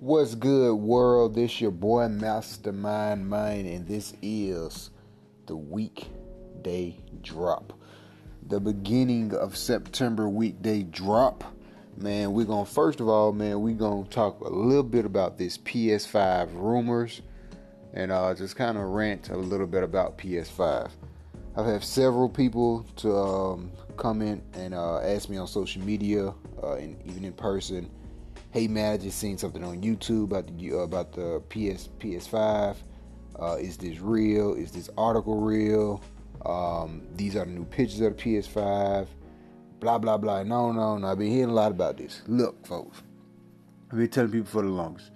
What's good, world? This your boy Mastermind Mind, and this is the weekday drop. The beginning of September weekday drop. Man, we're gonna first of all, man, we're gonna talk a little bit about this PS5 rumors and uh, just kind of rant a little bit about PS5. I've had several people to um, comment and uh, ask me on social media uh, and even in person hey man, I just seen something on YouTube about the uh, about the PS PS5. Uh, is this real? Is this article real? Um, these are the new pictures of the PS5. Blah blah blah. No no no. I've been hearing a lot about this. Look, folks, I've been telling people for the longest.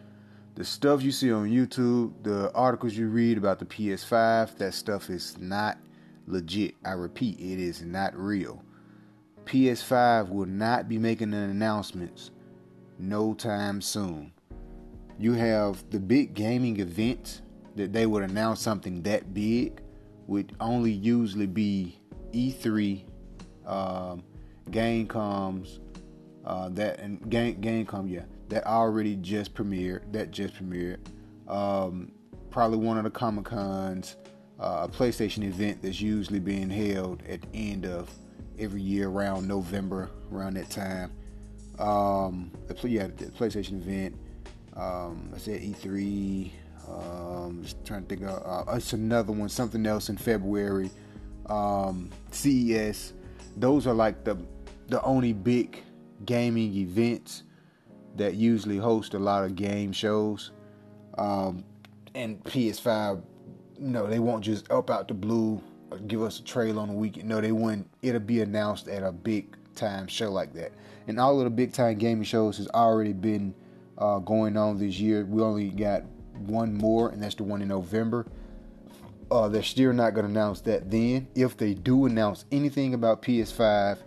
The stuff you see on YouTube, the articles you read about the PS5, that stuff is not legit. I repeat, it is not real. PS5 will not be making an announcements no time soon. You have the big gaming events that they would announce something that big would only usually be E3, um, Gamescoms, uh, that and Game Gamescom, yeah, that already just premiered. That just premiered. Um, probably one of the Comic Cons, uh, a PlayStation event that's usually being held at the end of every year around November, around that time um, the, yeah, the PlayStation event. Um, I said E3. Um, just trying to think of uh, it's another one, something else in February. Um, CES. Those are like the the only big gaming events that usually host a lot of game shows. Um, and PS5, you know, they won't just up out the blue give us a trailer on the weekend. No, they wouldn't. It'll be announced at a big time show like that and all of the big time gaming shows has already been uh, going on this year. We only got one more, and that's the one in November. Uh, they're still not going to announce that then. If they do announce anything about PS5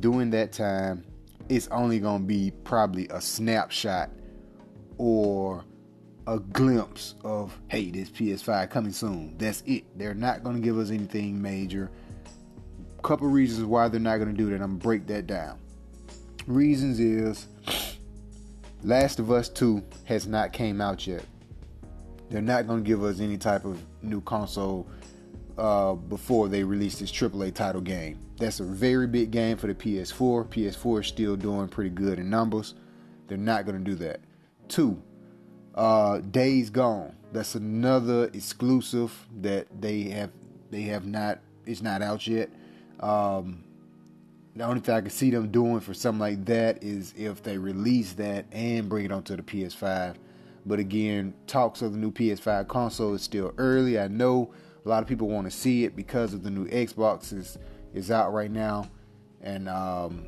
during that time, it's only going to be probably a snapshot or a glimpse of, hey, this PS5 coming soon. That's it. They're not going to give us anything major. Couple reasons why they're not going to do that. I'm going to break that down reasons is Last of Us 2 has not came out yet. They're not going to give us any type of new console uh, before they release this AAA title game. That's a very big game for the PS4. PS4 is still doing pretty good in numbers. They're not going to do that. Two, uh, Days Gone. That's another exclusive that they have they have not. It's not out yet. Um, the only thing I can see them doing for something like that is if they release that and bring it onto the PS5. But again, talks of the new PS5 console is still early. I know a lot of people want to see it because of the new Xbox is is out right now, and um,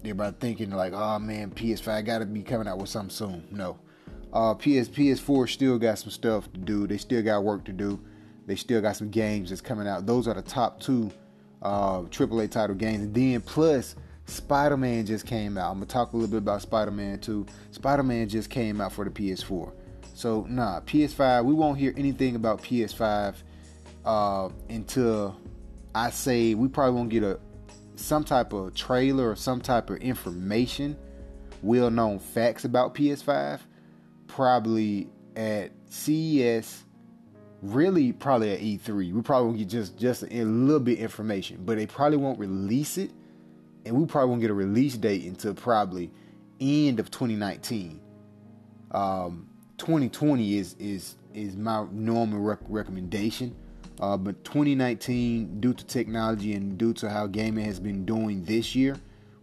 everybody thinking like, oh man, PS5 got to be coming out with something soon. No, uh, PS PS4 still got some stuff to do. They still got work to do. They still got some games that's coming out. Those are the top two uh, AAA title games. And then plus Spider Man just came out. I'm gonna talk a little bit about Spider Man too. Spider Man just came out for the PS4. So nah, PS5. We won't hear anything about PS5 uh, until I say we probably won't get a some type of trailer or some type of information, well known facts about PS5. Probably at CES really probably at E3. We probably won't get just just a little bit information, but they probably won't release it, and we probably won't get a release date until probably end of 2019. Um, 2020 is is is my normal rec- recommendation, uh, but 2019, due to technology and due to how gaming has been doing this year,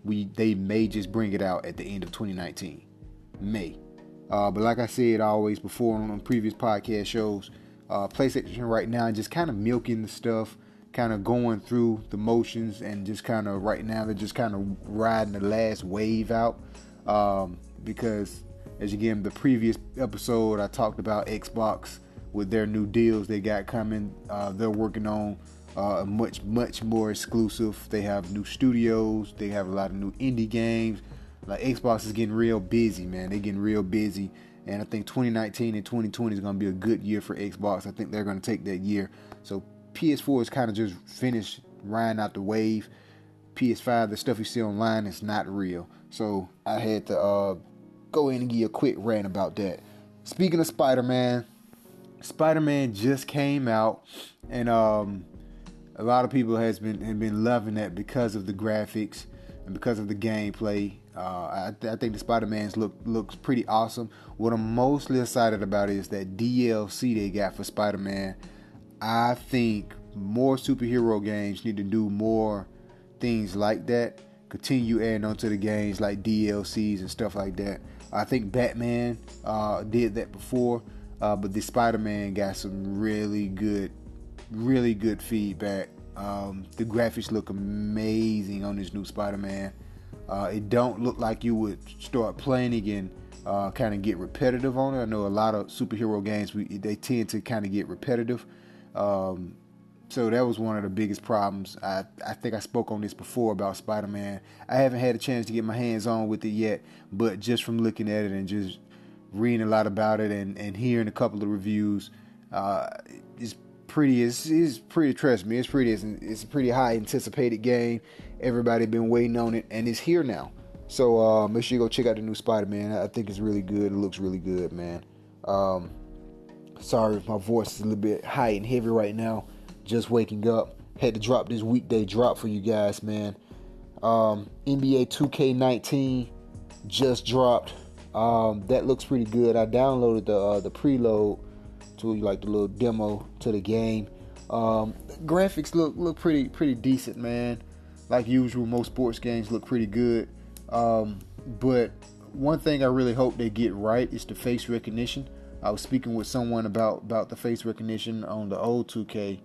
we they may just bring it out at the end of 2019, May. Uh, but like I said always before on previous podcast shows uh, PlayStation right now, and just kind of milking the stuff, kind of going through the motions, and just kind of right now they're just kind of riding the last wave out. Um, because as again the previous episode, I talked about Xbox with their new deals they got coming. Uh, they're working on uh, much much more exclusive. They have new studios. They have a lot of new indie games. Like Xbox is getting real busy, man. They're getting real busy and I think 2019 and 2020 is going to be a good year for Xbox. I think they're going to take that year. So PS4 is kind of just finished riding out the wave. PS5, the stuff you see online is not real. So I had to uh, go in and give a quick rant about that. Speaking of Spider Man, Spider Man just came out, and um, a lot of people has been have been loving that because of the graphics and because of the gameplay. Uh, I, th- I, think the Spider Man's look looks pretty awesome. What I'm mostly excited about is that DLC they got for Spider Man. I think more superhero games need to do more things like that. Continue adding onto the games like DLCs and stuff like that. I think Batman uh, did that before, uh, but the Spider Man got some really good, really good feedback. Um, the graphics look amazing on this new Spider Man. Uh, it don't look like you would start playing again, uh, kind of get repetitive on it. I know a lot of superhero games we, they tend to kind of get repetitive. Um, so that was one of the biggest problems. I, I think I spoke on this before about Spider Man. I haven't had a chance to get my hands on with it yet, but just from looking at it and just reading a lot about it and, and hearing a couple of reviews, uh, it's pretty. It's, it's pretty. Trust me, it's pretty. It's, it's a pretty high anticipated game. Everybody been waiting on it, and it's here now. So uh, make sure you go check out the new Spider Man. I think it's really good. It looks really good, man. Um, sorry, my voice is a little bit high and heavy right now just waking up. Had to drop this weekday drop for you guys, man. Um, NBA 2K19 just dropped. Um, that looks pretty good. I downloaded the uh, the preload to like the little demo to the game. Um, graphics look look pretty pretty decent, man. Like usual, most sports games look pretty good. Um, but one thing I really hope they get right is the face recognition. I was speaking with someone about about the face recognition on the old 2K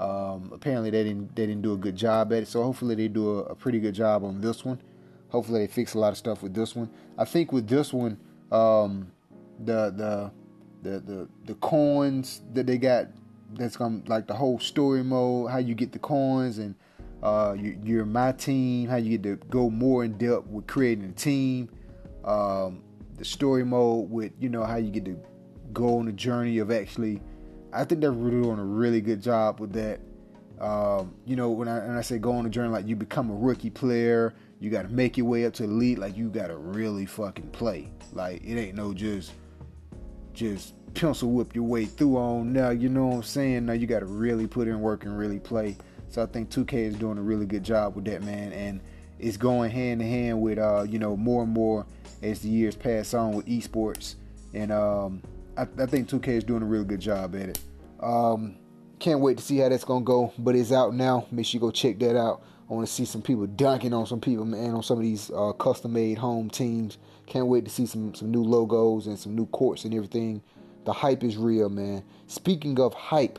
um, apparently, they didn't they didn't do a good job at it. So hopefully, they do a, a, pretty good job on this one. Hopefully, they fix a lot of stuff with this one. I think with this one, um, the the the the the coins that they got that's gonna like the whole story mode, how you get the coins, and uh, you, you're my team, how you get to go more in depth with creating a team. Um, the story mode with you know how you get to go on the journey of actually I think they're really doing a really good job with that. Um, you know, when I, when I say go on a journey, like you become a rookie player, you got to make your way up to the. Like you got to really fucking play. Like it ain't no just just pencil whip your way through on now. You know what I'm saying? Now you got to really put in work and really play. So I think 2K is doing a really good job with that, man, and it's going hand in hand with uh, you know more and more as the years pass on with esports and um, I, I think 2K is doing a really good job at it. Um, can't wait to see how that's gonna go, but it's out now. Make sure you go check that out. I want to see some people dunking on some people, man, on some of these uh, custom-made home teams. Can't wait to see some some new logos and some new courts and everything. The hype is real, man. Speaking of hype,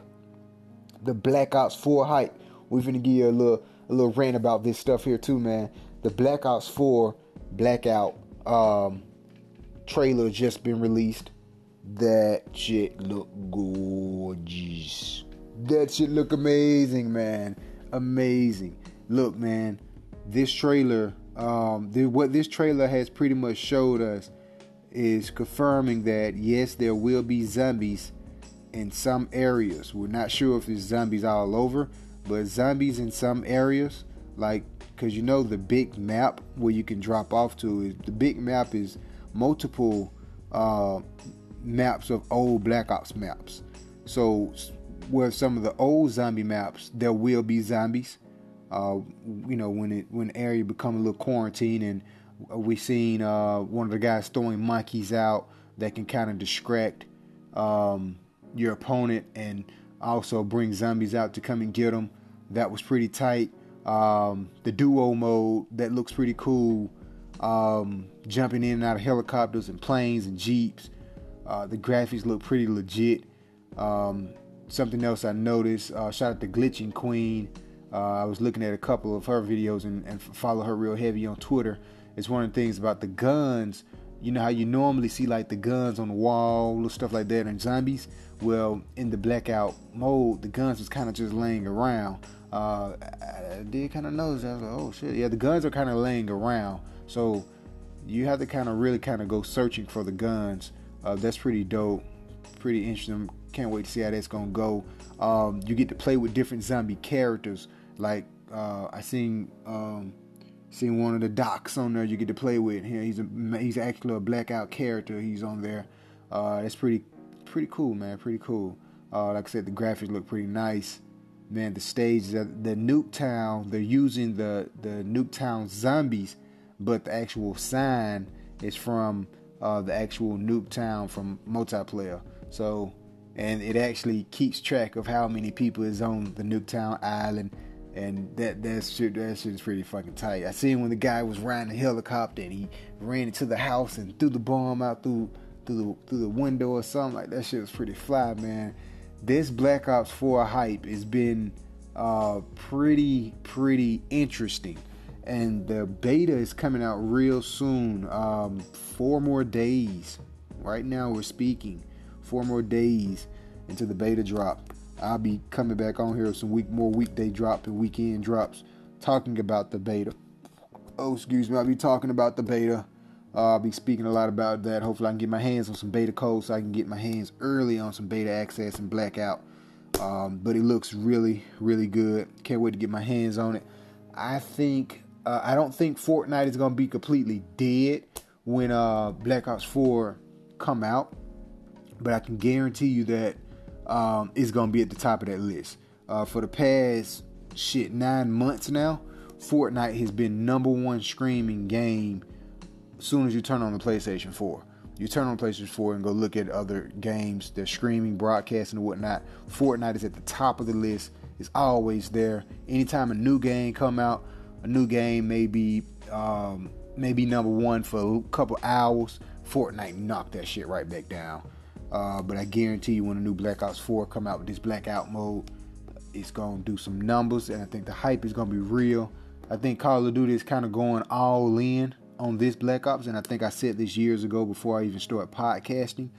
the Black Ops 4 hype. We're gonna give you a little a little rant about this stuff here too, man. The Black Ops 4 Blackout um, trailer just been released. That shit look gorgeous. That shit look amazing, man. Amazing. Look, man, this trailer, um, what this trailer has pretty much showed us is confirming that yes, there will be zombies in some areas. We're not sure if there's zombies all over, but zombies in some areas, like because you know the big map where you can drop off to is the big map is multiple uh, maps of old Black Ops maps. So, where some of the old zombie maps, there will be zombies. Uh, you know, when it when area become a little quarantine, and we seen uh, one of the guys throwing monkeys out that can kind of distract um, your opponent and also bring zombies out to come and get them. That was pretty tight. Um, the duo mode that looks pretty cool. Um, jumping in and out of helicopters and planes and jeeps. Uh, the graphics look pretty legit. Um, something else I noticed, uh, shout out to Glitching Queen. Uh, I was looking at a couple of her videos and, and follow her real heavy on Twitter. It's one of the things about the guns. You know how you normally see like the guns on the wall, little stuff like that, and zombies. Well, in the blackout mode, the guns was kind of just laying around. Uh, I did kind of notice. I was like, oh shit, yeah, the guns are kind of laying around. So you have to kind of really kind of go searching for the guns uh, that's pretty dope, pretty interesting. Can't wait to see how that's gonna go. Um, you get to play with different zombie characters. Like uh, I seen um, Seen one of the docs on there you get to play with. Here he's a he's actually a blackout character. He's on there. Uh, that's pretty pretty cool, man. Pretty cool. Uh, like I said, the graphics look pretty nice. Man, the stage, the, the Nuketown, they're using the the Nuketown zombies, but the actual sign is from uh, the actual Nuketown from multiplayer. So, and it actually keeps track of how many people is on the Nuketown island and that that shit that shit's pretty fucking tight. I seen when the guy was riding a helicopter and he ran into the house and threw the bomb out through through the through the window or something like that. Shit was pretty fly, man. This Black Ops 4 hype has been uh, pretty pretty interesting, and the beta is coming out real soon. Um, four more days. Right now we're speaking. Four more days into the beta drop. I'll be coming back on here with some week more weekday drop and weekend drops talking about the beta. Oh, excuse me. I'll be talking about the beta. Uh, I'll be speaking a lot about that. Hopefully, I can get my hands on some beta code so I can get my hands early on some beta access and blackout. Um, but it looks really, really good. Can't wait to get my hands on it. I think uh, I don't think Fortnite is gonna be completely dead when uh, Black Ops 4 come out, but I can guarantee you that um, is going to be at the top of that list. Uh, for the past shit nine months now, Fortnite has been number one streaming game. As soon as you turn on the PlayStation 4, you turn on PlayStation 4 and go look at other games, they're streaming, broadcasting, and whatnot. Fortnite is at the top of the list. It's always there. Anytime a new game come out, a new game may be um, maybe number one for a couple hours. Fortnite knocked that shit right back down. Uh, but I guarantee you, when the new Black Ops 4 come out with this blackout mode, it's gonna do some numbers, and I think the hype is gonna be real. I think Call of Duty is kind of going all in on this Black Ops, and I think I said this years ago before I even started podcasting.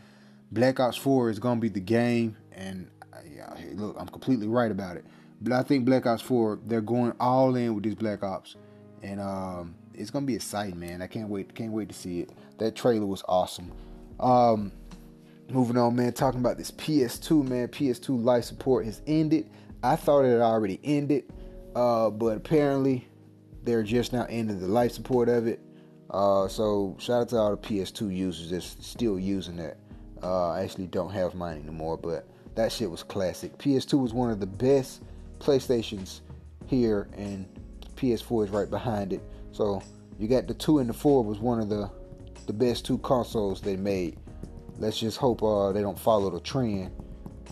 Black Ops 4 is gonna be the game, and yeah, look, I'm completely right about it. But I think Black Ops 4, they're going all in with this Black Ops, and um, it's gonna be exciting, man. I can't wait, can't wait to see it. That trailer was awesome. Um, Moving on, man, talking about this PS2, man. PS2 life support has ended. I thought it already ended, uh, but apparently they're just now ending the life support of it. Uh, so shout out to all the PS2 users that's still using that. Uh, I actually don't have mine anymore, but that shit was classic. PS2 was one of the best PlayStations here, and PS4 is right behind it. So you got the two and the four was one of the the best two consoles they made let's just hope uh, they don't follow the trend.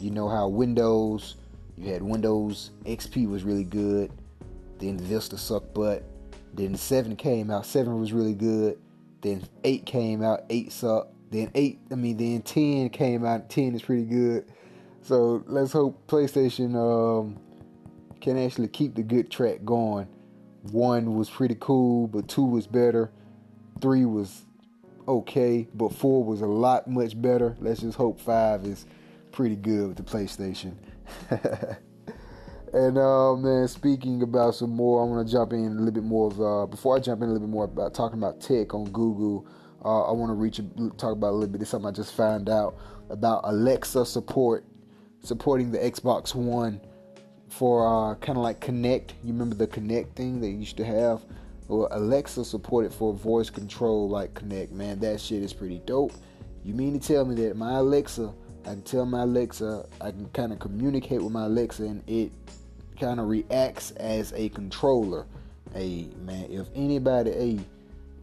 You know how Windows, you had Windows XP was really good, then Vista sucked butt. Then 7 came out, 7 was really good. Then 8 came out, 8 sucked. Then 8, I mean, then 10 came out, 10 is pretty good. So let's hope PlayStation um, can actually keep the good track going. 1 was pretty cool, but 2 was better. 3 was okay, but four was a lot much better. Let's just hope five is pretty good with the PlayStation. and uh, man, speaking about some more, I want to jump in a little bit more of uh, before I jump in a little bit more about talking about tech on Google. Uh, I want to reach talk about a little bit of something I just found out about Alexa support supporting the Xbox One for uh, kind of like Kinect. You remember the Kinect thing they used to have? Or Alexa supported for voice control like Kinect. Man, that shit is pretty dope. You mean to tell me that my Alexa, I can tell my Alexa, I can kind of communicate with my Alexa and it kind of reacts as a controller. Hey, man, if anybody, hey,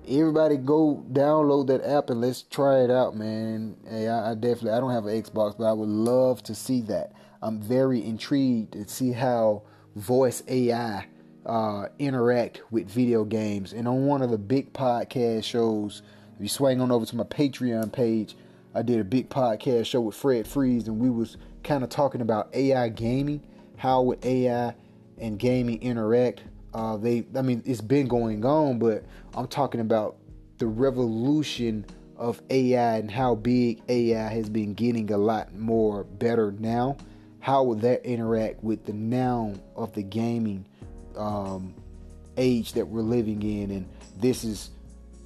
everybody go download that app and let's try it out, man. Hey, I, I definitely, I don't have an Xbox, but I would love to see that. I'm very intrigued to see how voice AI uh, interact with video games. And on one of the big podcast shows, if you swing on over to my Patreon page, I did a big podcast show with Fred Freeze, and we was kind of talking about AI gaming. How would AI and gaming interact? Uh, they, I mean, it's been going on, but I'm talking about the revolution of AI and how big AI has been getting a lot more better now. How would that interact with the now of the gaming um, age that we're living in, and this is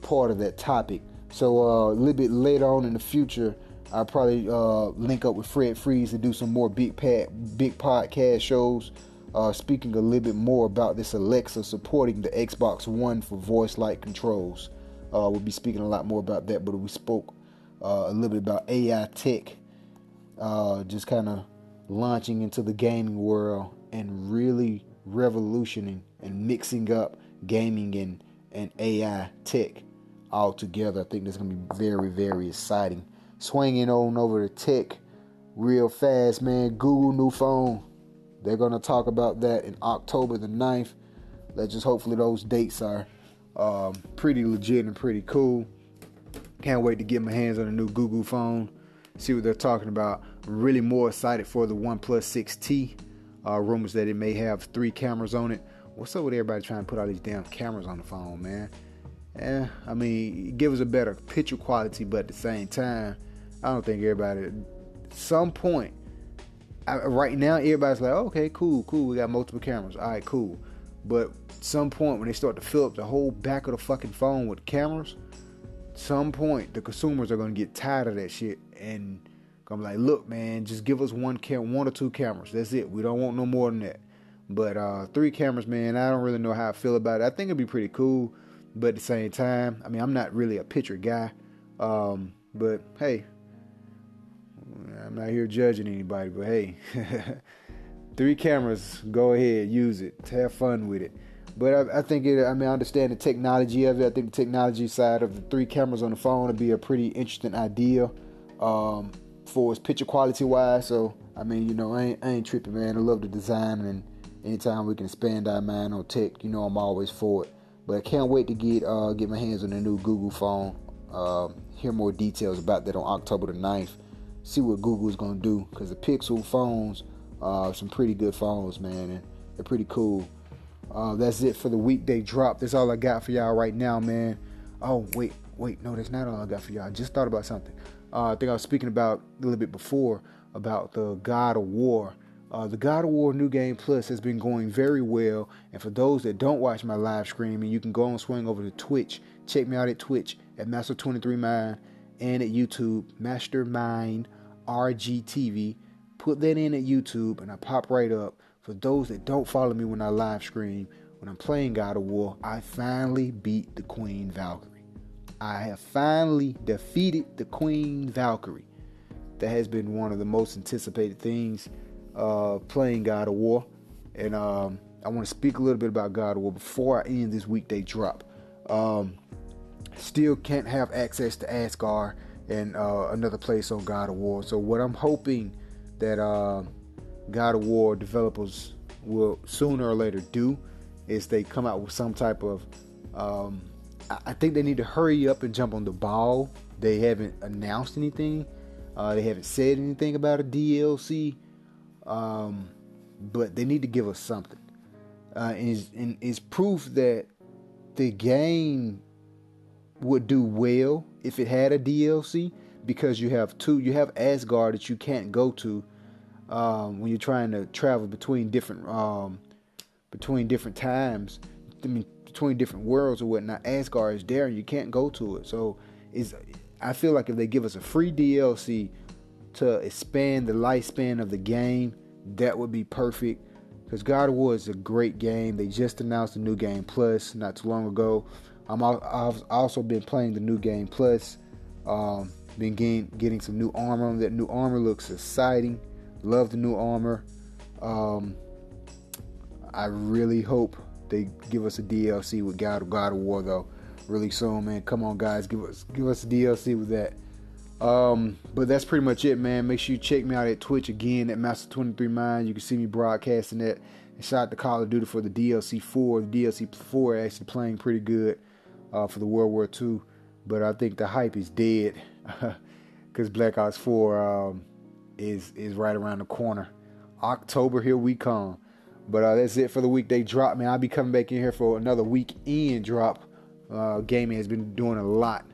part of that topic. So uh, a little bit later on in the future, I'll probably uh, link up with Fred Freeze to do some more big pad, big podcast shows uh, speaking a little bit more about this Alexa supporting the Xbox One for voice like controls. Uh, we'll be speaking a lot more about that, but we spoke uh, a little bit about AI tech, uh, just kind of launching into the gaming world and really revolutioning and mixing up gaming and, and AI tech all together. I think that's going to be very, very exciting. Swinging on over to tech real fast, man. Google new phone. They're going to talk about that in October the 9th. Let's just hopefully those dates are um, pretty legit and pretty cool. Can't wait to get my hands on a new Google phone, see what they're talking about. I'm Really more excited for the OnePlus 6T. Uh, rumors that it may have three cameras on it. What's up with everybody trying to put all these damn cameras on the phone, man? Yeah, I mean, give us a better picture quality, but at the same time, I don't think everybody. At some point, I, right now, everybody's like, okay, cool, cool. We got multiple cameras. All right, cool. But some point when they start to fill up the whole back of the fucking phone with cameras, some point the consumers are gonna get tired of that shit and be like, look, man, just give us one cam, one or two cameras. That's it. We don't want no more than that. But uh, three cameras, man, I don't really know how I feel about it. I think it'd be pretty cool, but at the same time, I mean, I'm not really a picture guy. Um, but hey, I'm not here judging anybody. But hey, three cameras, go ahead, use it, have fun with it. But I, I, think it. I mean, I understand the technology of it. I think the technology side of the three cameras on the phone would be a pretty interesting idea um, for its picture quality wise. So I mean, you know, I ain't, I ain't tripping, man. I love the design, and anytime we can expand our mind on tech, you know, I'm always for it. But I can't wait to get uh, get my hands on the new Google phone. Uh, hear more details about that on October the 9th. See what Google is gonna do because the Pixel phones are some pretty good phones, man, and they're pretty cool. Uh, that's it for the weekday drop. That's all I got for y'all right now, man. Oh, wait, wait, no, that's not all I got for y'all. I just thought about something. Uh, I think I was speaking about a little bit before about the God of War. Uh, the God of War New Game Plus has been going very well. And for those that don't watch my live streaming, you can go and swing over to Twitch. Check me out at Twitch at Master23Mind and at YouTube, Mastermind RGTV. Put that in at YouTube and I pop right up. For those that don't follow me when I live stream, when I'm playing God of War, I finally beat the Queen Valkyrie. I have finally defeated the Queen Valkyrie. That has been one of the most anticipated things uh, playing God of War. And um, I want to speak a little bit about God of War before I end this weekday drop. Um, still can't have access to Asgard and uh, another place on God of War. So what I'm hoping that uh, God of War developers will sooner or later do is they come out with some type of. Um, I think they need to hurry up and jump on the ball. They haven't announced anything. Uh, they haven't said anything about a DLC. Um, but they need to give us something. Uh, and, it's, and it's proof that the game would do well if it had a DLC because you have two. You have Asgard that you can't go to um, when you're trying to travel between different um, between different times. I mean, between different worlds or whatnot. Asgard is there, and you can't go to it. So, is I feel like if they give us a free DLC to expand the lifespan of the game, that would be perfect. Because God of War is a great game. They just announced a new game plus not too long ago. I'm I've also been playing the new game plus. Um, been getting, getting some new armor. That new armor looks exciting. Love the new armor. Um, I really hope they give us a DLC with God, God of War though, really soon, man. Come on, guys, give us give us a DLC with that. Um, but that's pretty much it, man. Make sure you check me out at Twitch again at Master23Mind. You can see me broadcasting that. And shout out to Call of Duty for the DLC 4. The DLC 4 actually playing pretty good uh, for the World War II. But I think the hype is dead because Black Ops 4 um, is is right around the corner. October, here we come. But uh, that's it for the weekday drop, man. I'll be coming back in here for another weekend drop. Uh, gaming has been doing a lot.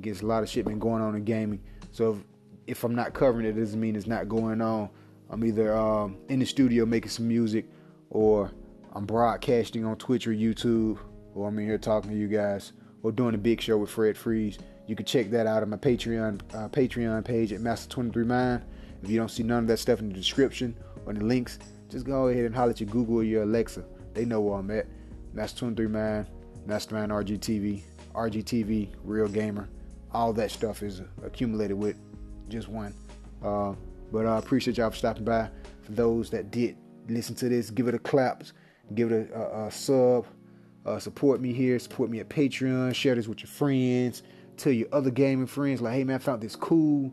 Gets a lot of shit been going on in gaming. So if, if I'm not covering it, it doesn't mean it's not going on. I'm either um, in the studio making some music, or I'm broadcasting on Twitch or YouTube, or I'm in here talking to you guys, or doing a big show with Fred Freeze. You can check that out on my Patreon uh, Patreon page at Master23Mind. If you don't see none of that stuff in the description or the links, just go ahead and holler at your Google or your Alexa. They know where I'm at. Master 23 Man, Mastermind RGTV, RGTV, Real Gamer. All that stuff is accumulated with just one. Uh, but I appreciate y'all for stopping by. For those that did listen to this, give it a clap, give it a, a, a sub, uh, support me here, support me at Patreon, share this with your friends, tell your other gaming friends, like, hey man, I found this cool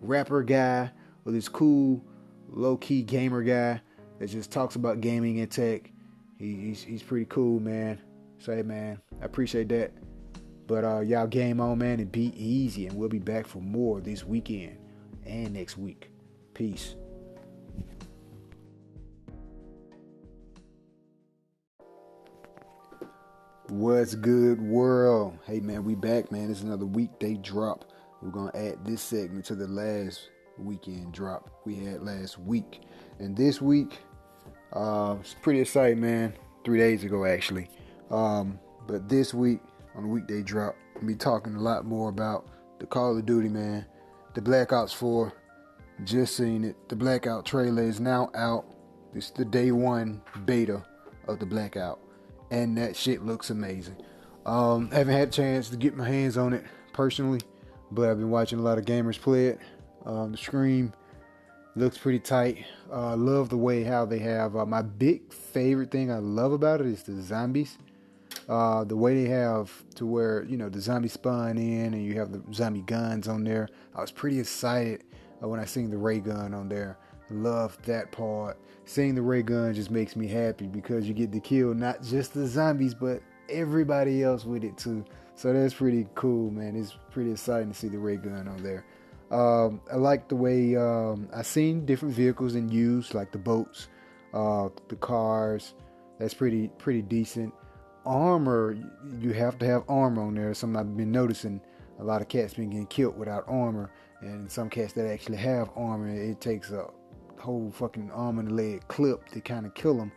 rapper guy or this cool low key gamer guy that just talks about gaming and tech. He, he's, he's pretty cool, man. So, hey, man, I appreciate that. But uh, y'all game on, man, and be easy. And we'll be back for more this weekend and next week. Peace. What's good, world? Hey, man, we back, man. It's another weekday drop. We're going to add this segment to the last weekend drop we had last week. And this week, uh, it's pretty exciting, man. Three days ago, actually. Um, but this week, on the weekday drop, I'll be talking a lot more about the Call of Duty, man. The Black Ops 4. Just seen it. The Blackout trailer is now out. It's the day one beta of the Blackout. And that shit looks amazing. Um, haven't had a chance to get my hands on it personally, but I've been watching a lot of gamers play it. Um, the Scream looks pretty tight. Uh, love the way how they have. Uh, my big favorite thing I love about it is the zombies. Uh, the way they have to where you know the zombie spawn in and you have the zombie guns on there. I was pretty excited uh, when I seen the ray gun on there. Love that part. Seeing the ray gun just makes me happy because you get to kill not just the zombies but everybody else with it too. So that's pretty cool, man. It's pretty exciting to see the ray gun on there. Um, I like the way um, I seen different vehicles in use, like the boats, uh, the cars. That's pretty pretty decent. Armor, you have to have armor on there. Something I've been noticing. A lot of cats been getting killed without armor, and some cats that actually have armor, it takes a whole fucking arm and leg clip to kind of kill them.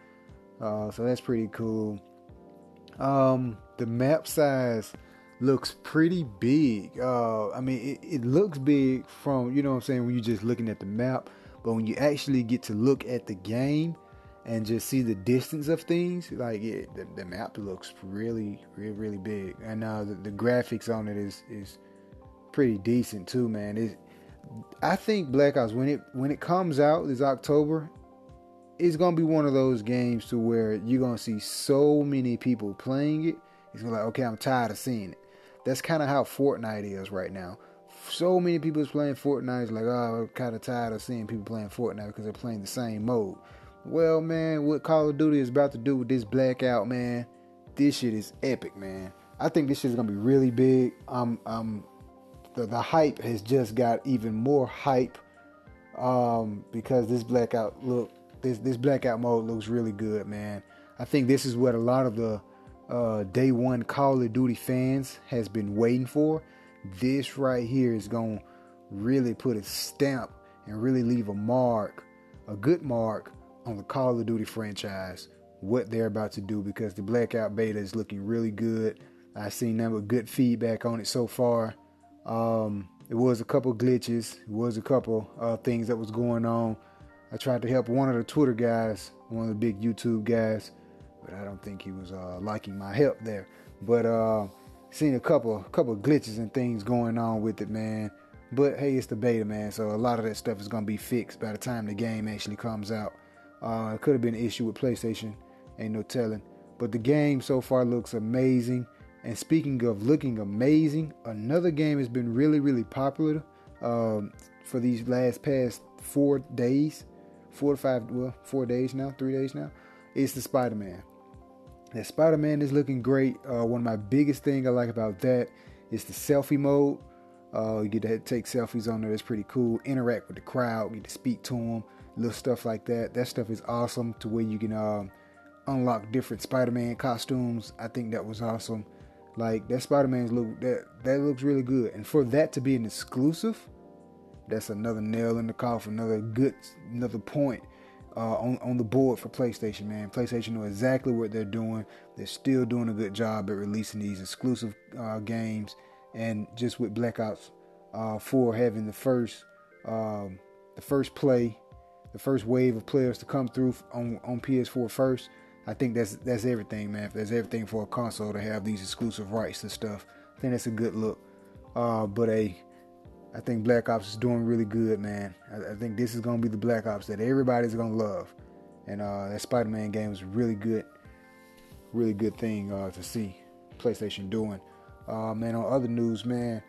Uh, so that's pretty cool. Um, the map size looks pretty big. Uh, I mean, it, it looks big from, you know what I'm saying, when you're just looking at the map. But when you actually get to look at the game and just see the distance of things, like it, the, the map looks really, really, really big. And uh, the, the graphics on it is is pretty decent too, man. It's, I think Black Ops when it when it comes out this October, it's gonna be one of those games to where you're gonna see so many people playing it. It's like, okay, I'm tired of seeing it. That's kind of how Fortnite is right now. So many people is playing Fortnite. It's like, oh, I'm kind of tired of seeing people playing Fortnite because they're playing the same mode. Well, man, what Call of Duty is about to do with this blackout, man, this shit is epic, man. I think this shit is gonna be really big. Um, um, the the hype has just got even more hype, um, because this blackout look, this this blackout mode looks really good, man. I think this is what a lot of the uh, day one Call of Duty fans has been waiting for. This right here is going to really put a stamp and really leave a mark, a good mark on the Call of Duty franchise, what they're about to do because the Blackout beta is looking really good. I've seen them with good feedback on it so far. Um, it was a couple glitches, it was a couple uh, things that was going on. I tried to help one of the Twitter guys, one of the big YouTube guys but I don't think he was uh, liking my help there. But uh, seen a couple couple glitches and things going on with it, man. But hey, it's the beta, man. So a lot of that stuff is gonna be fixed by the time the game actually comes out. Uh, it could have been an issue with PlayStation, ain't no telling. But the game so far looks amazing. And speaking of looking amazing, another game has been really, really popular um, for these last past four days, four to five, well, four days now, three days now. It's the Spider-Man. That Spider Man is looking great. Uh, one of my biggest thing I like about that is the selfie mode. Uh, you get to take selfies on there. It's pretty cool. Interact with the crowd. Get to speak to them. Little stuff like that. That stuff is awesome. To where you can um, unlock different Spider-Man costumes. I think that was awesome. Like that Spider-Man's look that that looks really good. And for that to be an exclusive, that's another nail in the coffin. Another good, another point uh, on on the board for PlayStation, man. PlayStation know exactly what they're doing. They're still doing a good job at releasing these exclusive uh, games, and just with Black Ops uh, 4 having the first um, the first play, the first wave of players to come through on on PS4 first. I think that's that's everything, man. That's everything for a console to have these exclusive rights and stuff, I think that's a good look. Uh, but a, I think Black Ops is doing really good, man. I, I, think this is gonna be the Black Ops that everybody's gonna love, and uh, that Spider-Man game is really good, really good thing uh, to see PlayStation doing. Uh, man, on other news, man,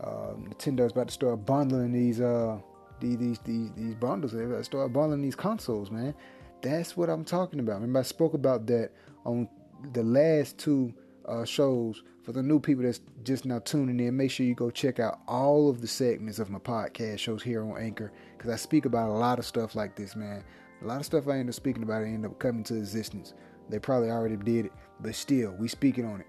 uh, Nintendo's about to start bundling these uh these these these, these bundles. They're about to start bundling these consoles, man. That's what I'm talking about. Remember, I spoke about that on the last two uh, shows. For the new people that's just now tuning in, make sure you go check out all of the segments of my podcast shows here on Anchor because I speak about a lot of stuff like this, man. A lot of stuff I end up speaking about end up coming to existence. They probably already did it, but still, we speaking on it.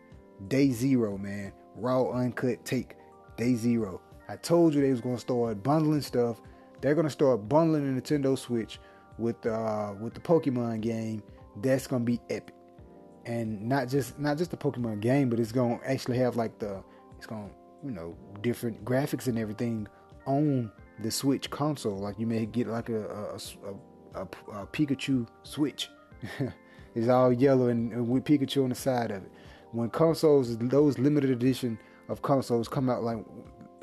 Day zero, man. Raw, uncut take. Day zero. I told you they was gonna start bundling stuff. They're gonna start bundling the Nintendo Switch with uh with the Pokemon game, that's gonna be epic. And not just not just the Pokemon game, but it's gonna actually have like the it's gonna you know different graphics and everything on the Switch console. Like you may get like a a, a, a, a Pikachu Switch. it's all yellow and, and with Pikachu on the side of it. When consoles, those limited edition of consoles come out like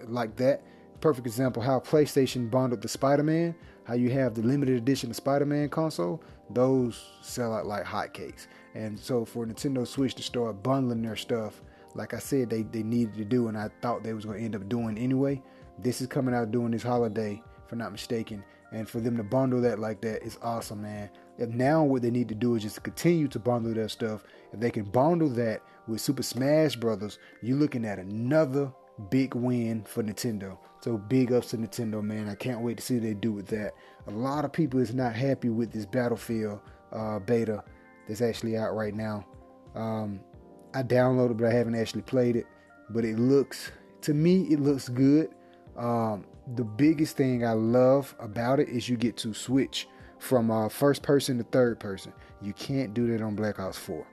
like that, perfect example how PlayStation bundled the Spider-Man, how you have the limited edition of Spider-Man console, those sell out like hotcakes. And so for Nintendo Switch to start bundling their stuff, like I said, they, they needed to do, and I thought they was going to end up doing anyway. This is coming out during this holiday, if I'm not mistaken. And for them to bundle that like that is awesome, man. And now what they need to do is just continue to bundle their stuff. If they can bundle that with Super Smash Brothers, you're looking at another big win for Nintendo. So big ups to Nintendo, man. I can't wait to see what they do with that. A lot of people is not happy with this Battlefield uh, beta that's actually out right now. Um, I downloaded, but I haven't actually played it. But it looks, to me, it looks good. Um, the biggest thing I love about it is you get to switch from uh, first person to third person. You can't do that on Black Ops 4.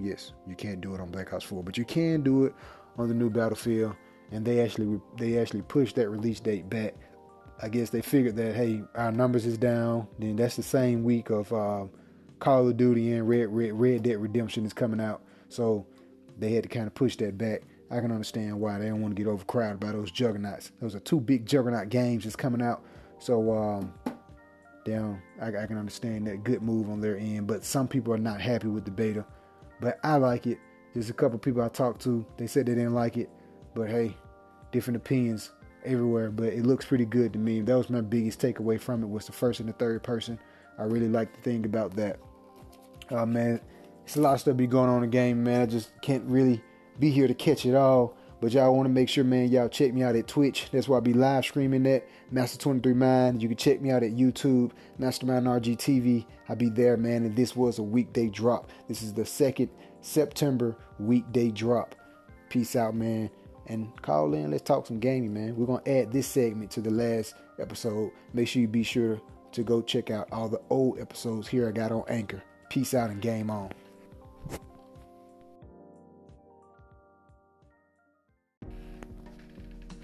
Yes, you can't do it on Black Ops 4, but you can do it on the new Battlefield, and they actually they actually pushed that release date back. I guess they figured that hey, our numbers is down. Then that's the same week of uh, Call of Duty and Red Red Red Dead Redemption is coming out, so they had to kind of push that back. I can understand why they don't want to get overcrowded by those juggernauts. Those are two big juggernaut games that's coming out, so um, down. I, I can understand that good move on their end, but some people are not happy with the beta. But I like it. There's a couple people I talked to. They said they didn't like it, but hey, different opinions everywhere. But it looks pretty good to me. That was my biggest takeaway from it was the first and the third person. I really like the thing about that. Uh, man, it's a lot of stuff be going on in the game, man. I just can't really be here to catch it all. But y'all want to make sure, man, y'all check me out at Twitch. That's why I be live streaming that. Master23Mind. You can check me out at YouTube, Mastermind RGTV. I be there, man. And this was a weekday drop. This is the second September weekday drop. Peace out, man. And call in. Let's talk some gaming, man. We're going to add this segment to the last episode. Make sure you be sure to go check out all the old episodes here I got on Anchor. Peace out and game on.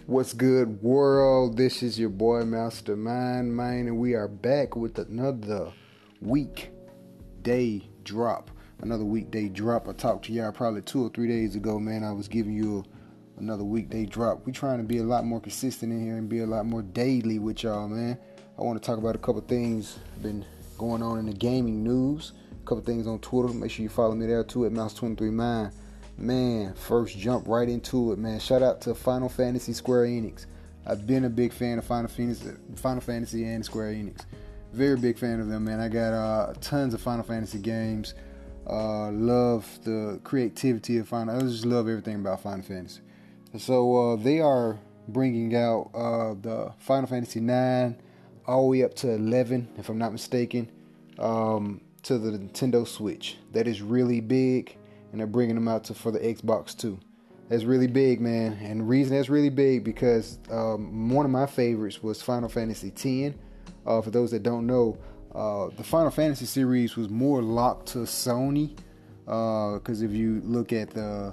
What's good, world? This is your boy Mastermind Mind, and we are back with another week day drop another weekday drop. I talked to y'all probably two or three days ago, man. I was giving you another weekday drop. We trying to be a lot more consistent in here and be a lot more daily with y'all, man. I want to talk about a couple things been going on in the gaming news. A couple things on Twitter. Make sure you follow me there too at Mouse23Mind. Man, first jump right into it, man. Shout out to Final Fantasy Square Enix. I've been a big fan of Final Fantasy, Final Fantasy and Square Enix. Very big fan of them, man. I got uh, tons of Final Fantasy games. Uh, love the creativity of Final. I just love everything about Final Fantasy. So uh, they are bringing out uh, the Final Fantasy 9 all the way up to 11, if I'm not mistaken, um, to the Nintendo Switch. That is really big, and they're bringing them out to for the Xbox too. That's really big, man. And the reason that's really big because um, one of my favorites was Final Fantasy X. Uh, for those that don't know, uh, the Final Fantasy series was more locked to Sony because uh, if you look at the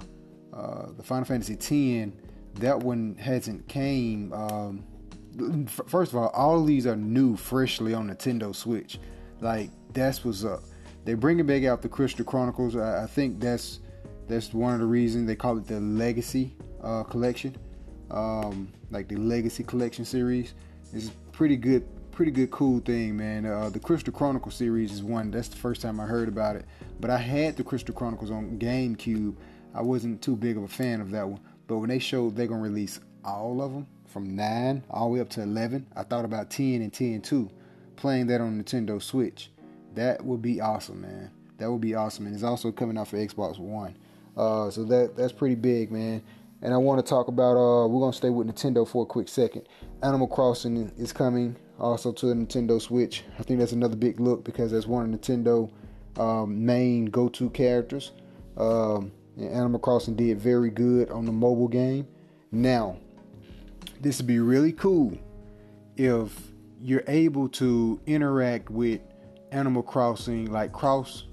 uh, the Final Fantasy X, that one hasn't came um, first of all, all of these are new, freshly on Nintendo Switch. Like that's what's up. They bring it back out the Crystal Chronicles. I, I think that's that's one of the reasons they call it the Legacy uh, Collection, um, like the Legacy Collection series. It's pretty good, pretty good, cool thing, man. Uh, the Crystal Chronicle series is one. That's the first time I heard about it. But I had the Crystal Chronicles on GameCube. I wasn't too big of a fan of that one. But when they showed they're gonna release all of them from nine all the way up to eleven, I thought about ten and ten too. Playing that on Nintendo Switch, that would be awesome, man. That would be awesome, and it's also coming out for Xbox One. Uh, so that that's pretty big, man. And I want to talk about. Uh, we're gonna stay with Nintendo for a quick second. Animal Crossing is coming also to the Nintendo Switch. I think that's another big look because that's one of Nintendo um, main go-to characters. Um, Animal Crossing did very good on the mobile game. Now, this would be really cool if you're able to interact with Animal Crossing, like cross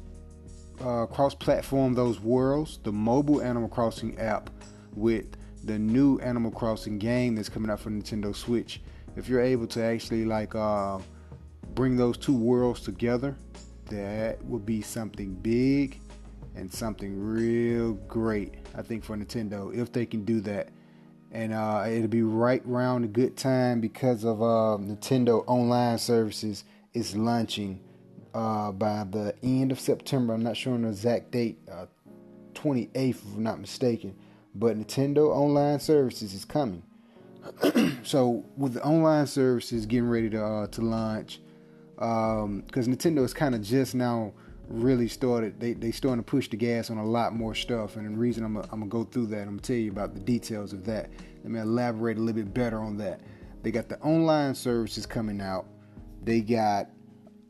uh, cross-platform those worlds, the mobile Animal Crossing app with the new Animal Crossing game that's coming out for Nintendo Switch. If you're able to actually like uh, bring those two worlds together, that would be something big and something real great. I think for Nintendo if they can do that, and uh, it'll be right around a good time because of uh, Nintendo online services is launching uh, by the end of September. I'm not sure on the exact date, 28th, uh, if I'm not mistaken. But Nintendo Online Services is coming. so with the online services getting ready to uh, to launch, because um, Nintendo is kind of just now really started. They they starting to push the gas on a lot more stuff, and the reason I'm gonna, I'm gonna go through that, I'm gonna tell you about the details of that. Let me elaborate a little bit better on that. They got the online services coming out. They got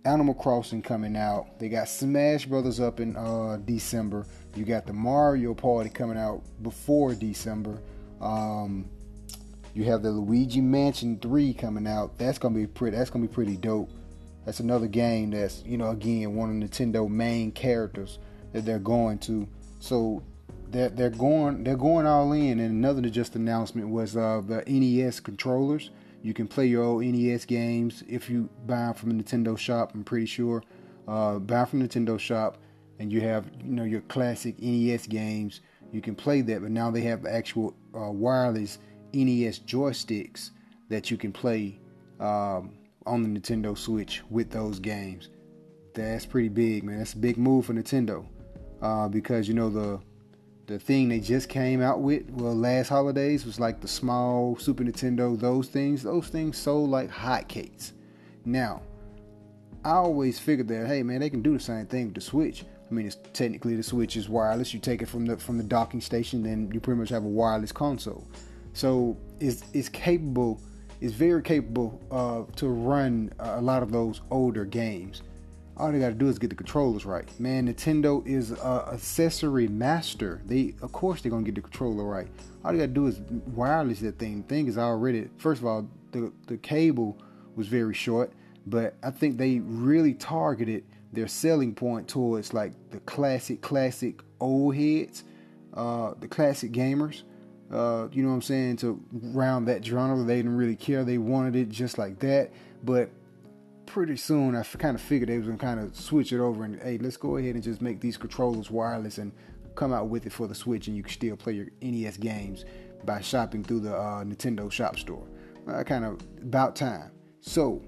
Animal Crossing coming out. They got Smash Brothers up in uh, December. You got the Mario Party coming out before December. Um, you have the Luigi Mansion 3 coming out. That's gonna be pretty. That's gonna be pretty dope. That's another game that's you know again one of Nintendo main characters that they're going to. So they're they're going they're going all in. And another just announcement was uh, the NES controllers. You can play your old NES games if you buy them from the Nintendo shop. I'm pretty sure. Uh, buy from Nintendo shop and you have you know your classic NES games. You can play that, but now they have actual uh, wireless NES joysticks that you can play um, on the Nintendo Switch with those games. That's pretty big, man. That's a big move for Nintendo uh, because you know the the thing they just came out with well last holidays was like the small Super Nintendo. Those things, those things sold like hotcakes. Now, I always figured that hey man, they can do the same thing with the Switch. I mean, it's technically the Switch is wireless. You take it from the from the docking station, then you pretty much have a wireless console. So it's it's capable, it's very capable uh, to run a lot of those older games. All they got to do is get the controllers right. Man, Nintendo is a accessory master. They, of course, they're gonna get the controller right. All they got to do is wireless that thing. The thing is already. First of all, the the cable was very short, but I think they really targeted their selling point towards like the classic, classic old heads, uh, the classic gamers. Uh, you know what I'm saying? To round that genre, they didn't really care. They wanted it just like that. But pretty soon, I kind of figured they was gonna kind of switch it over and hey, let's go ahead and just make these controllers wireless and come out with it for the Switch, and you can still play your NES games by shopping through the uh, Nintendo Shop Store. Uh, kind of about time. So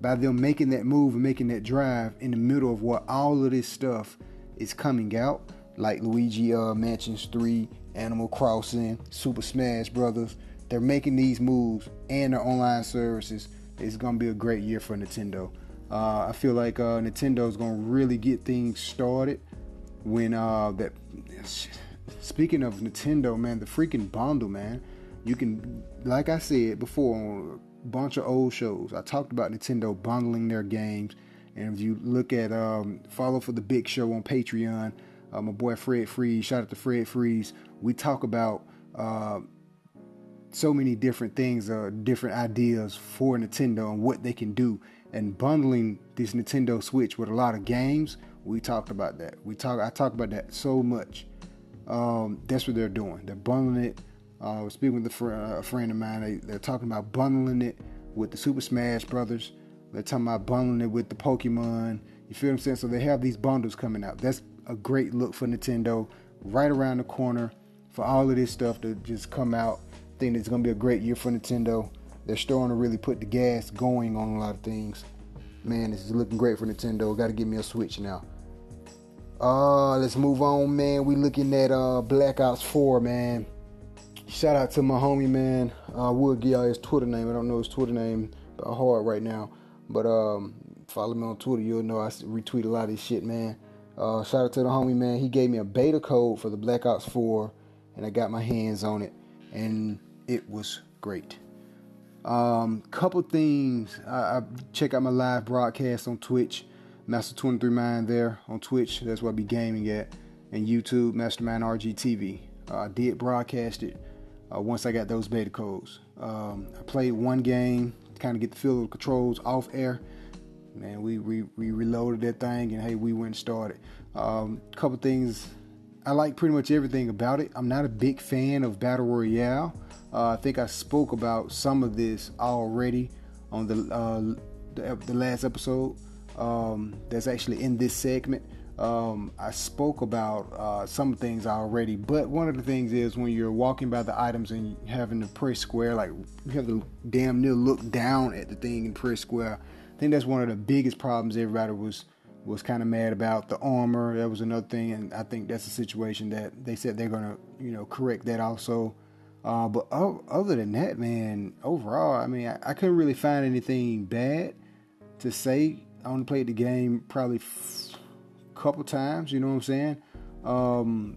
by them making that move and making that drive in the middle of what all of this stuff is coming out, like Luigi uh, Mansions 3, Animal Crossing, Super Smash Brothers. They're making these moves and their online services. It's gonna be a great year for Nintendo. Uh, I feel like uh, Nintendo is gonna really get things started when uh, that. Speaking of Nintendo, man, the freaking bundle, man. You can, like I said before, on a bunch of old shows. I talked about Nintendo bundling their games. And if you look at um, follow for the big show on Patreon, uh, my boy Fred Freeze, shout out to Fred Freeze. We talk about uh, so many different things, uh, different ideas for Nintendo and what they can do. And bundling this Nintendo Switch with a lot of games, we talked about that. We talk, I talk about that so much. Um, that's what they're doing. They're bundling it uh, I was speaking with a, fr- uh, a friend of mine. They, they're talking about bundling it with the Super Smash Brothers. They're talking about bundling it with the Pokemon. You feel what I'm saying? So they have these bundles coming out. That's a great look for Nintendo. Right around the corner for all of this stuff to just come out. I think it's gonna be a great year for Nintendo. They're starting to really put the gas going on a lot of things. Man, this is looking great for Nintendo. Got to give me a Switch now. Uh, let's move on, man. We looking at uh Black Ops 4, man. Shout out to my homie, man. Uh, we'll give y'all his Twitter name. I don't know his Twitter name by heart right now, but um, follow me on Twitter. You'll know I retweet a lot of this shit, man. Uh, shout out to the homie, man. He gave me a beta code for the Black Ops 4, and I got my hands on it, and it was great. Um, couple things. I, I, check out my live broadcast on Twitch, Master 23 Mind there on Twitch. That's where I be gaming at, and YouTube, Mastermind RGTV. Uh, I did broadcast it uh, once I got those beta codes. Um, I played one game, to kind of get the feel of the controls off air. Man, we, we, we reloaded that thing and hey, we went and started. Um, couple things. I like pretty much everything about it. I'm not a big fan of Battle Royale. Uh, I think I spoke about some of this already on the uh, the, the, last episode. Um, that's actually in this segment. Um, I spoke about uh, some things already, but one of the things is when you're walking by the items and having to press square, like you have to damn near look down at the thing and press square. I think that's one of the biggest problems everybody was was kind of mad about the armor. That was another thing, and I think that's a situation that they said they're gonna you know correct that also. Uh, but other than that, man, overall, I mean, I, I couldn't really find anything bad to say. I only played the game probably a couple times, you know what I'm saying? Um,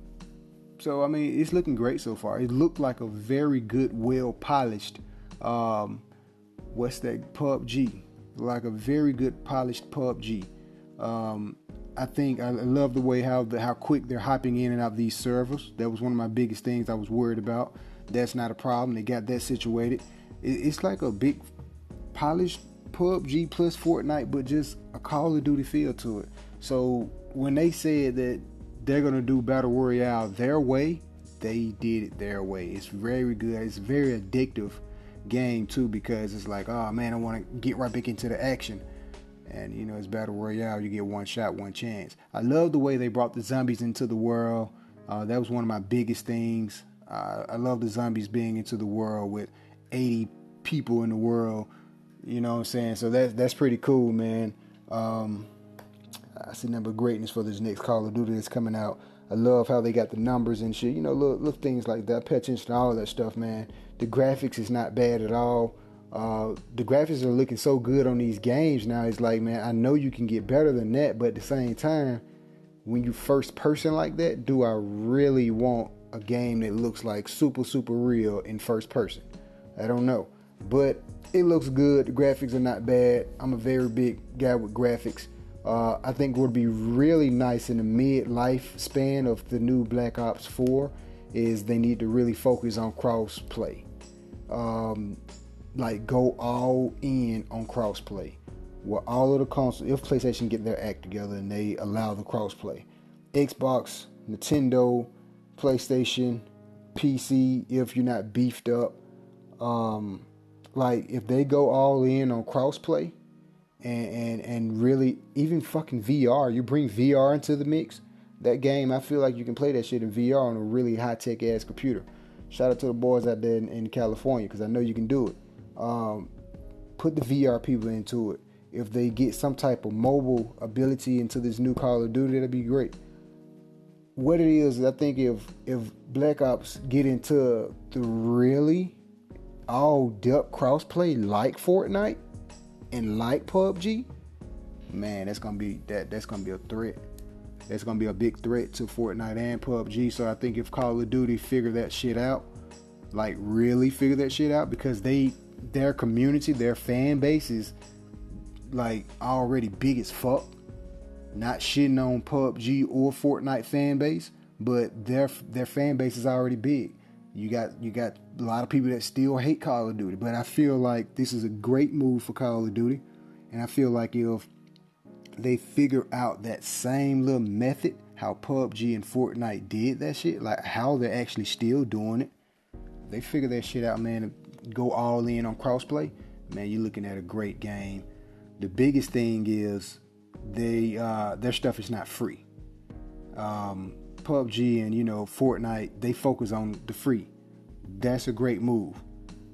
so, I mean, it's looking great so far. It looked like a very good, well polished, um, what's that, PUBG. Like a very good, polished PUBG. Um, I think I love the way how the, how quick they're hopping in and out of these servers. That was one of my biggest things I was worried about. That's not a problem. They got that situated. It's like a big polished PUBG plus Fortnite, but just a Call of Duty feel to it. So when they said that they're gonna do Battle Royale their way, they did it their way. It's very good. It's very addictive game too because it's like, oh man, I want to get right back into the action. And you know, it's Battle Royale. You get one shot, one chance. I love the way they brought the zombies into the world. Uh, that was one of my biggest things. Uh, I love the zombies being into the world with 80 people in the world. You know what I'm saying? So that's that's pretty cool, man. Um, I see number greatness for this next Call of Duty that's coming out. I love how they got the numbers and shit. You know, little, little things like that. Attention to all that stuff, man. The graphics is not bad at all. Uh, the graphics are looking so good on these games now. It's like, man, I know you can get better than that, but at the same time, when you first person like that, do I really want a game that looks like super super real in first person. I don't know, but it looks good. The graphics are not bad. I'm a very big guy with graphics. Uh, I think would be really nice in the mid life span of the new Black Ops 4 is they need to really focus on cross play. Um, like go all in on crossplay. Where all of the consoles, if PlayStation get their act together and they allow the crossplay, Xbox, Nintendo, PlayStation, PC, if you're not beefed up, um, like if they go all in on crossplay and, and and really even fucking VR, you bring VR into the mix. That game, I feel like you can play that shit in VR on a really high tech ass computer. Shout out to the boys out there in, in California because I know you can do it. Um, put the VR people into it. If they get some type of mobile ability into this new Call of Duty, that'd be great what it is, I think if if Black Ops get into the really all depth crossplay like Fortnite and like PUBG, man, that's gonna be that that's gonna be a threat. That's gonna be a big threat to Fortnite and PUBG. So I think if Call of Duty figure that shit out, like really figure that shit out, because they their community, their fan base is like already big as fuck not shitting on PUBG or Fortnite fan base, but their their fan base is already big. You got you got a lot of people that still hate Call of Duty, but I feel like this is a great move for Call of Duty, and I feel like if they figure out that same little method how PUBG and Fortnite did that shit, like how they're actually still doing it, they figure that shit out, man, go all in on crossplay, man, you're looking at a great game. The biggest thing is they uh, their stuff is not free. Um, PUBG and you know Fortnite, they focus on the free. That's a great move.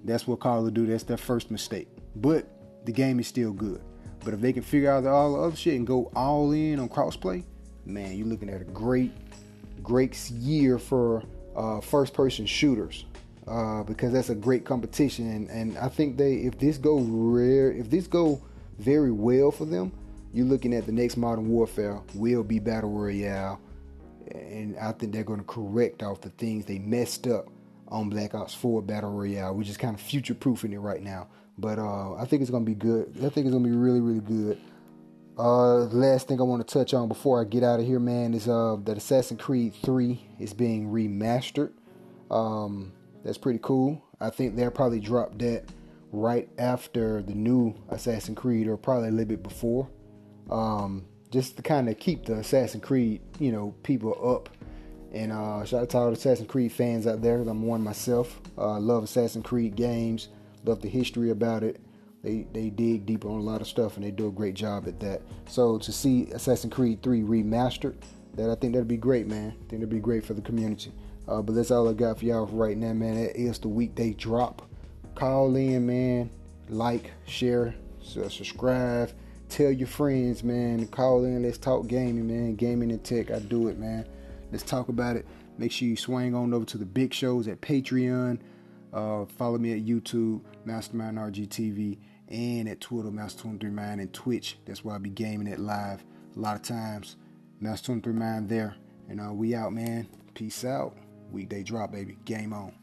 That's what Call of Duty. That's their first mistake. But the game is still good. But if they can figure out all the other shit and go all in on crossplay, man, you're looking at a great, great year for uh, first-person shooters uh, because that's a great competition. And, and I think they, if this go rare, if this go very well for them, you're looking at the next Modern Warfare will be Battle Royale, and I think they're going to correct off the things they messed up on Black Ops 4 Battle Royale, which just kind of future proofing it right now. But uh, I think it's going to be good. I think it's going to be really, really good. Uh, last thing I want to touch on before I get out of here, man, is uh, that Assassin's Creed 3 is being remastered. Um, that's pretty cool. I think they'll probably drop that right after the new Assassin's Creed, or probably a little bit before, um, just to kind of keep the Assassin's Creed, you know, people up. And uh, shout out to all the Assassin's Creed fans out there. I'm one myself. Uh, love Assassin's Creed games. Love the history about it. They they dig deeper on a lot of stuff, and they do a great job at that. So to see Assassin's Creed 3 remastered, that I think that'd be great, man. I think that'd be great for the community. Uh, but that's all I got for y'all right now, man. That is the weekday drop. Call in, man. Like, share, subscribe. Tell your friends, man. Call in. Let's talk gaming, man. Gaming and tech. I do it, man. Let's talk about it. Make sure you swing on over to the big shows at Patreon. Uh, follow me at YouTube, Mastermind RGTV, and at Twitter, Master23Mind, and Twitch. That's where I'll be gaming it live a lot of times. Master23Mind there. And uh, we out, man. Peace out. Weekday drop, baby. Game on.